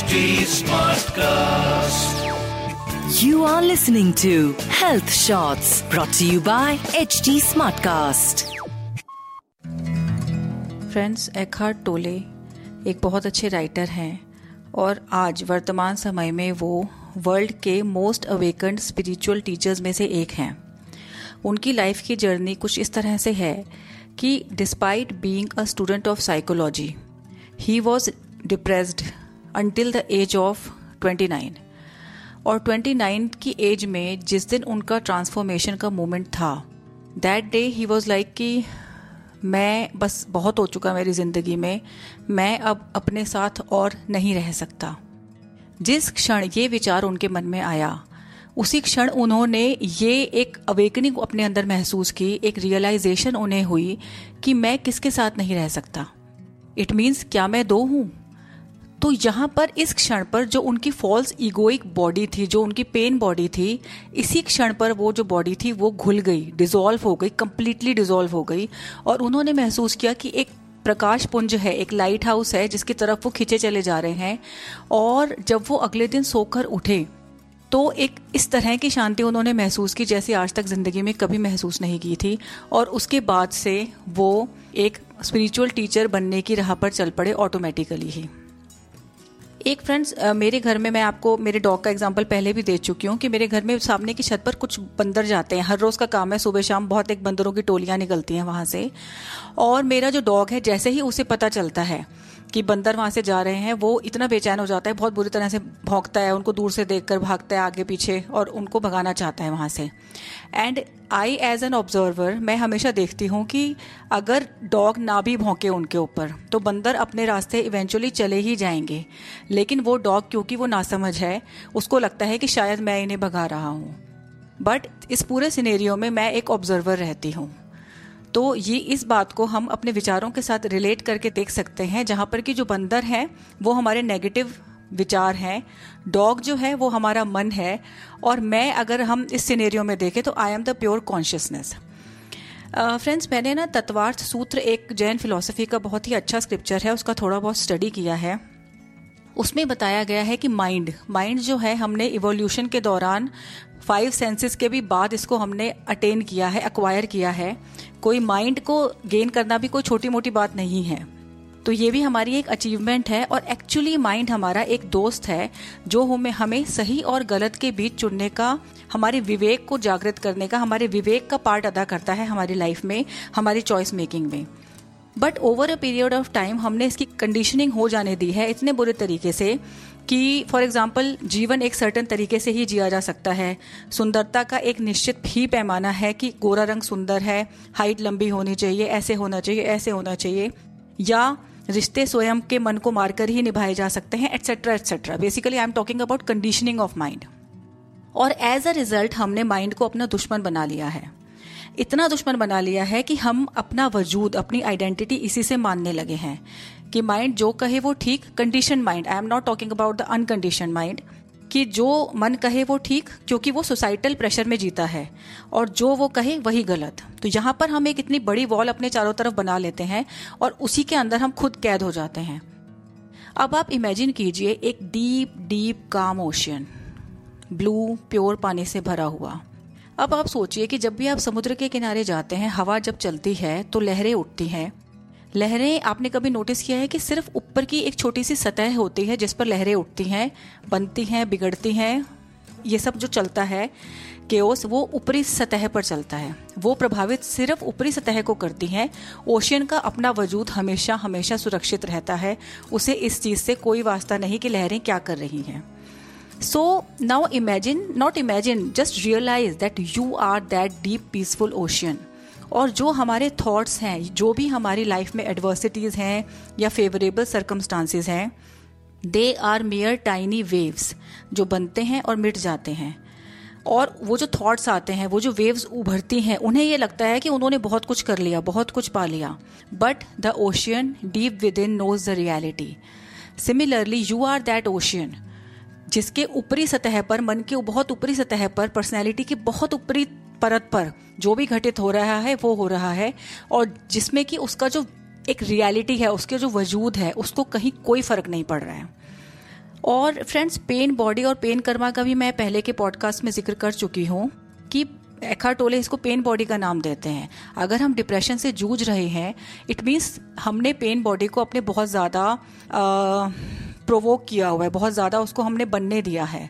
HD Smartcast. You are listening to Health Shots brought to you by HD Smartcast. Friends Eckhart Tolle एक बहुत अच्छे writer हैं और आज वर्तमान समय में वो वर्ल्ड के मोस्ट अवेकन्ड स्पिरिचुअल टीचर्स में से एक हैं उनकी लाइफ की जर्नी कुछ इस तरह से है कि despite being a student of psychology he was depressed until the age of 29 और 29 की एज में जिस दिन उनका ट्रांसफॉर्मेशन का मोमेंट था that day he was like कि मैं बस बहुत हो चुका मेरी ज़िंदगी में, मैं अब अपने साथ और नहीं रह सकता। जिस क्षण ये विचार उनके मन में आया, उसी क्षण उन्होंने ये एक अवेकनिंग अपने अंदर महसूस की, एक रियलाइजेशन उन्हें हुई कि मैं किसके साथ नहीं रह सकता। इट मीन्स क्या मैं दो हूँ? तो यहाँ पर इस क्षण पर जो उनकी फॉल्स इगोइक बॉडी थी, जो उनकी पेन बॉडी थी, इसी क्षण पर वो जो बॉडी थी, वो घुल गई डिजोल्व हो गई कंप्लीटली डिजोल्व हो गई। और उन्होंने महसूस किया कि एक प्रकाश पुंज है, एक लाइट हाउस है, जिसकी तरफ़ वो खींचे चले जा रहे हैं। और जब वो अगले दिन सोकर उठे तो एक इस तरह की शांति उन्होंने महसूस की जैसे आज तक ज़िंदगी में कभी महसूस नहीं की थी। और उसके बाद से वो एक स्पिरिचुअल टीचर बनने की राह पर चल पड़े ऑटोमेटिकली ही। एक फ्रेंड्स मेरे घर में मैं आपको, मेरे डॉग का एग्जांपल पहले भी दे चुकी हूँ कि मेरे घर में सामने की छत पर कुछ बंदर जाते हैं। हर रोज़ का काम है, सुबह शाम बहुत एक बंदरों की टोलियाँ निकलती हैं वहाँ से। और मेरा जो डॉग है, जैसे ही उसे पता चलता है कि बंदर वहाँ से जा रहे हैं, वो इतना बेचैन हो जाता है, बहुत बुरी तरह से भौंकता है, उनको दूर से देखकर भागता है आगे पीछे और उनको भगाना चाहता है वहाँ से। And I as an observer मैं हमेशा देखती हूँ कि अगर डॉग ना भी भौंके उनके ऊपर तो बंदर अपने रास्ते इवेंचुअली चले ही जाएँगे। लेकिन वो डॉग, क्योंकि वो नासमझ है, उसको लगता है कि शायद मैं इन्हें भगा रहा हूँ। बट इस पूरे सिनेरियो में मैं एक ऑब्जर्वर रहती हूँ। तो ये इस बात को हम अपने विचारों के साथ रिलेट करके देख सकते हैं, जहाँ पर कि जो बंदर हैं, वो हमारे नेगेटिव विचार हैं। डॉग जो है, वो हमारा मन है। और मैं अगर हम इस सिनेरियो में देखें तो I am the pure consciousness friends मैंने ना तत्वार्थ सूत्र एक जैन फिलोसफी का बहुत ही अच्छा स्क्रिप्चर है, उसका थोड़ा बहुत स्टडी किया है। उसमें बताया गया है कि माइंड माइंड जो है, हमने इवोल्यूशन के दौरान फाइव सेंसेस के भी बाद इसको हमने अटेन किया है अक्वायर किया है। कोई माइंड को गेन करना भी कोई छोटी मोटी बात नहीं है। तो ये भी हमारी एक अचीवमेंट है और एक्चुअली माइंड हमारा एक दोस्त है, जो हमें हमें सही और गलत के बीच चुनने का, हमारे विवेक को जागृत करने का, हमारे विवेक का पार्ट अदा करता है हमारी लाइफ में, हमारी चॉइस मेकिंग में। But over a period of time हमने इसकी कंडीशनिंग हो जाने दी है इतने बुरे तरीके से। कि फॉर एग्ज़ाम्पल जीवन एक सर्टन तरीके से ही जिया जा सकता है। सुंदरता का एक निश्चित ही पैमाना है कि गोरा रंग सुंदर है हाइट लंबी होनी चाहिए, ऐसे होना चाहिए, ऐसे होना चाहिए। या रिश्ते स्वयं के मन को मारकर ही निभाए जा सकते हैं etcetera etcetera basically I am talking about conditioning of mind और एज अ रिज़ल्ट हमने माइंड को अपना दुश्मन बना लिया है। इतना दुश्मन बना लिया है कि हम अपना वजूद, अपनी आइडेंटिटी इसी से मानने लगे हैं। कि माइंड जो कहे वो ठीक condition mind I am not talking about the uncondition mind कि जो मन कहे वो ठीक, क्योंकि वो सोसाइटल प्रेशर में जीता है। और जो वो कहे वही गलत। तो यहाँ पर हम एक इतनी बड़ी वॉल अपने चारों तरफ़ बना लेते हैं और उसी के अंदर हम खुद कैद हो जाते हैं। अब आप इमेजिन कीजिए एक deep deep calm ocean blue pure पानी से भरा हुआ। अब आप सोचिए कि जब भी आप समुद्र के किनारे जाते हैं, हवा जब चलती है तो लहरें उठती हैं। लहरें, आपने कभी नोटिस किया है कि सिर्फ़ ऊपर की एक छोटी सी सतह होती है जिस पर लहरें उठती हैं, बनती हैं, बिगड़ती हैं? ये सब जो चलता है केओस वो ऊपरी सतह पर चलता है। वो प्रभावित सिर्फ़ ऊपरी सतह को करती हैं। ओशियन का अपना वजूद हमेशा हमेशा सुरक्षित रहता है। उसे इस चीज़ से कोई वास्ता नहीं कि लहरें क्या कर रही हैं। So now imagine not imagine just realise that you are that deep peaceful ocean और जो हमारे थॉट्स हैं, जो भी हमारी लाइफ में एडवर्सिटीज़ हैं या फेवरेबल सर्कमस्टांसिस हैं they are mere tiny waves जो बनते हैं और मिट जाते हैं। और वो जो थॉट्स आते हैं, वो जो वेव्स उभरती हैं, उन्हें ये लगता है कि उन्होंने बहुत कुछ कर लिया, बहुत कुछ पा लिया। But the ocean deep within knows the reality similarly you are that ocean जिसके ऊपरी सतह पर, मन के बहुत ऊपरी सतह पर पर्सनैलिटी की बहुत ऊपरी परत पर जो भी घटित हो रहा है, वो हो रहा है और जिसमें कि उसका जो एक रियलिटी है, उसके जो वजूद है, उसको कहीं कोई फ़र्क नहीं पड़ रहा है। और फ्रेंड्स पेन बॉडी और पेन कर्मा का भी मैं पहले के पॉडकास्ट में ज़िक्र कर चुकी हूँ कि एखा टोले इसको पेन बॉडी का नाम देते हैं। अगर हम डिप्रेशन से जूझ रहे हैं इट मीन्स हमने पेन बॉडी को अपने बहुत ज़्यादा प्रोवोक किया हुआ है, बहुत ज़्यादा उसको हमने बनने दिया है।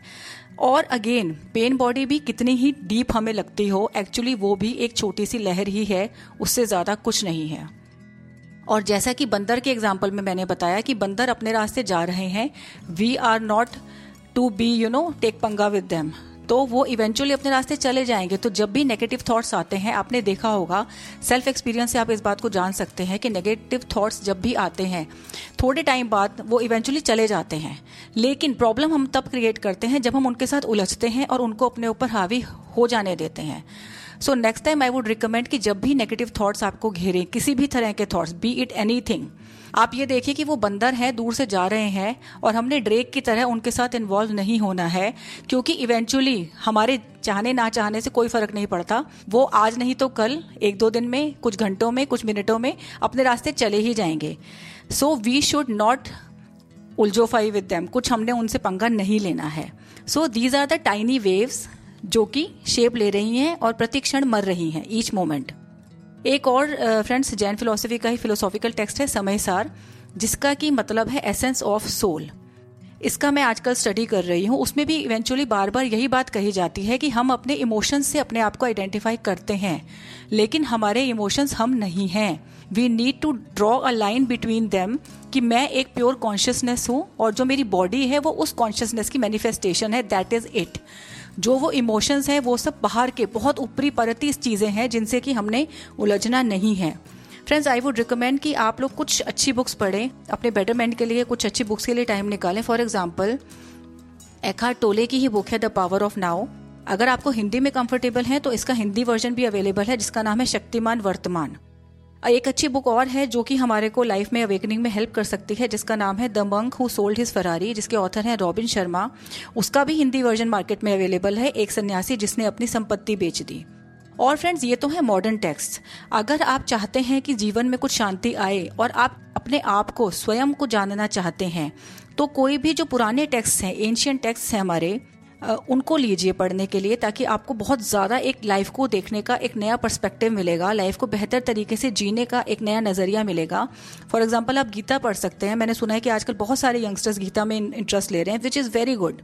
और अगेन पेन बॉडी भी कितनी ही डीप हमें लगती हो एक्चुअली वो भी एक छोटी सी लहर ही है, उससे ज़्यादा कुछ नहीं है। और जैसा कि बंदर के एग्ज़ाम्पल में मैंने बताया कि बंदर अपने रास्ते जा रहे हैं we are not to be you know take पंगा विद देम तो वो इवेंचुअली अपने रास्ते चले जाएँगे। तो जब भी नेगेटिव थॉट्स आते हैं, आपने देखा होगा सेल्फ एक्सपीरियंस से आप इस बात को जान सकते हैं कि नेगेटिव थॉट्स जब भी आते हैं, थोड़े टाइम बाद वो इवेंचुअली चले जाते हैं। लेकिन प्रॉब्लम हम तब क्रिएट करते हैं जब हम उनके साथ उलझते हैं और उनको अपने ऊपर हावी हो जाने देते हैं। So next time I would recommend कि जब भी नेगेटिव थॉट्स आपको घेरें, किसी भी तरह के थॉट्स बी इट एनी आप ये देखिए कि वो बंदर हैं, दूर से जा रहे हैं और हमने ड्रेक की तरह उनके साथ इन्वॉल्व नहीं होना है, क्योंकि इवेंचुअली हमारे चाहने ना चाहने से कोई फ़र्क नहीं पड़ता। वो आज नहीं तो कल, एक दो दिन में, कुछ घंटों में, कुछ मिनटों में अपने रास्ते चले ही जाएँगे। सो वी शुड नॉट उलझोफाई विद दैम कुछ हमने उनसे पंगा नहीं लेना है। So these are the tiny waves जो कि शेप ले रही हैं और प्रतिक्षण मर रही हैं ईच मोमेंट एक और फ्रेंड्स जैन फिलोसफी का ही फिलोसॉफिकल टेक्स्ट है समय सार जिसका की मतलब है एसेंस ऑफ़ सोल इसका मैं आजकल स्टडी कर रही हूँ। उसमें भी इवेंचुअली बार बार यही बात कही जाती है कि हम अपने इमोशंस से अपने आप को आइडेंटिफाई करते हैं, लेकिन हमारे इमोशंस हम नहीं हैं। We need to draw a line between them कि मैं एक प्योर कॉन्शियसनेस हूँ और जो मेरी बॉडी है वो उस कॉन्शियसनेस की मैनिफेस्टेशन है दैट इज़ इट जो वो इमोशंस हैं, वो सब बाहर के बहुत ऊपरी परती चीज़ें हैं जिनसे कि हमने उलझना नहीं है। फ्रेंड्स आई वुड रिकमेंड कि आप लोग कुछ अच्छी बुक्स पढ़ें, अपने बेटरमेंट के लिए कुछ अच्छी बुक्स के लिए टाइम निकालें। फॉर एग्ज़ाम्पल एखा टोले की ही बुक है द पावर ऑफ़ नाउ अगर आपको हिंदी में कंफर्टेबल है तो इसका हिंदी वर्जन भी अवेलेबल है, जिसका नाम है शक्तिमान वर्तमान। एक अच्छी बुक और है जो कि हमारे को लाइफ में अवेकनिंग में हेल्प कर सकती है, जिसका नाम है the monk who sold his Ferrari जिसके ऑथर हैं रॉबिन शर्मा उसका भी हिंदी वर्जन मार्केट में अवेलेबल है, एक सन्यासी जिसने अपनी संपत्ति बेच दी। और फ्रेंड्स ये तो है मॉडर्न टेक्स्ट अगर आप चाहते हैं कि जीवन में कुछ शांति आए और आप अपने आप को, स्वयं को जानना चाहते हैं तो कोई भी जो पुराने टेक्स्ट हैं एंशियन टेक्स्ट हैं हमारे उनको लीजिए पढ़ने के लिए ताकि आपको बहुत ज़्यादा एक लाइफ को देखने का, एक नया पर्सपेक्टिव मिलेगा लाइफ को बेहतर तरीके से जीने का एक नया नज़रिया मिलेगा। फॉर एग्ज़ाम्पल आप गीता पढ़ सकते हैं। मैंने सुना है कि आजकल बहुत सारे यंगस्टर्स गीता में इंटरेस्ट ले रहे हैं which is very good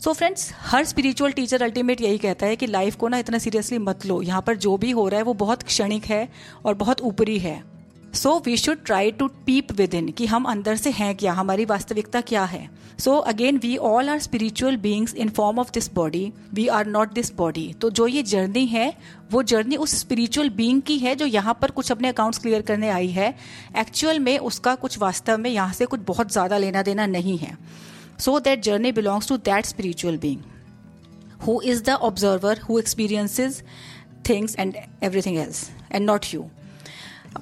so so friends her spiritual teacher ultimate यही कहता है कि लाइफ को ना इतना सीरियसली मत लो। यहाँ पर जो भी हो रहा है, वो बहुत क्षणिक है और बहुत ऊपरी है। So we should try to peep within कि हम अंदर से हैं क्या? हमारी वास्तविकता क्या है? So again we all are spiritual beings in form of this body we are not this body तो जो ये जर्नी है, वो जर्नी उस स्पिरिचुअल बींग की है जो यहाँ पर कुछ अपने अकाउंट्स क्लियर करने आई है। एक्चुअल में उसका कुछ वास्तव में यहाँ से कुछ बहुत ज़्यादा लेना देना नहीं है। So that journey belongs to that spiritual being who is the observer who experiences things and everything else and not you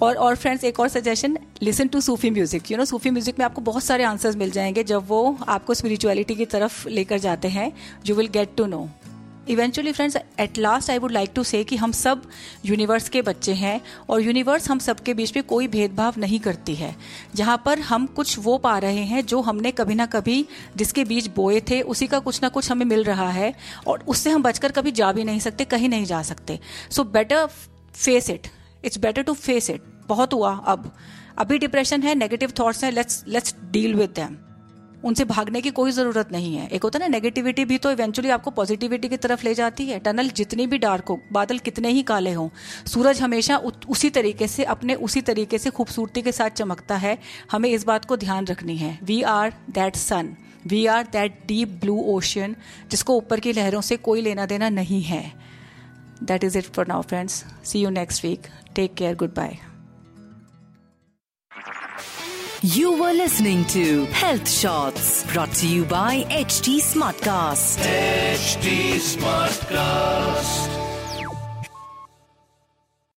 और और फ्रेंड्स एक और suggestion listen to Sufi music you know Sufi music में आपको बहुत सारे answers मिल जाएँगे जब वो आपको स्पिरिचुअलिटी की तरफ़ लेकर जाते हैं. You will get to know eventually friends at last I would like to say कि हम सब यूनिवर्स के बच्चे हैं और यूनिवर्स हम सबके बीच में कोई भेदभाव नहीं करती है. जहाँ पर हम कुछ वो पा रहे हैं जो हमने कभी ना कभी जिसके बीच बोए थे, उसी का कुछ ना कुछ हमें मिल रहा है और उससे हम बचकर कभी जा भी नहीं सकते, कहीं नहीं जा सकते. So better face it it's better to face it बहुत हुआ अब। अभी डिप्रेशन है नेगेटिव थॉट्स है let's let's deal with them उनसे भागने की कोई ज़रूरत नहीं है। एक होता है ना नेगेटिविटी भी तो इवेंचुअली आपको पॉजिटिविटी की तरफ़ ले जाती है। टनल जितनी भी डार्क हो बादल कितने ही काले हों सूरज हमेशा उ, उसी तरीके से अपने उसी तरीके से खूबसूरती के साथ चमकता है। हमें इस बात को ध्यान रखनी है। We are that sun we are that deep blue ocean जिसको ऊपर की लहरों से कोई लेना देना नहीं है। That is it for now, friends. See you next week. Take care. Goodbye. You were listening to Health Shots brought to you by HT Smartcast. HT Smartcast.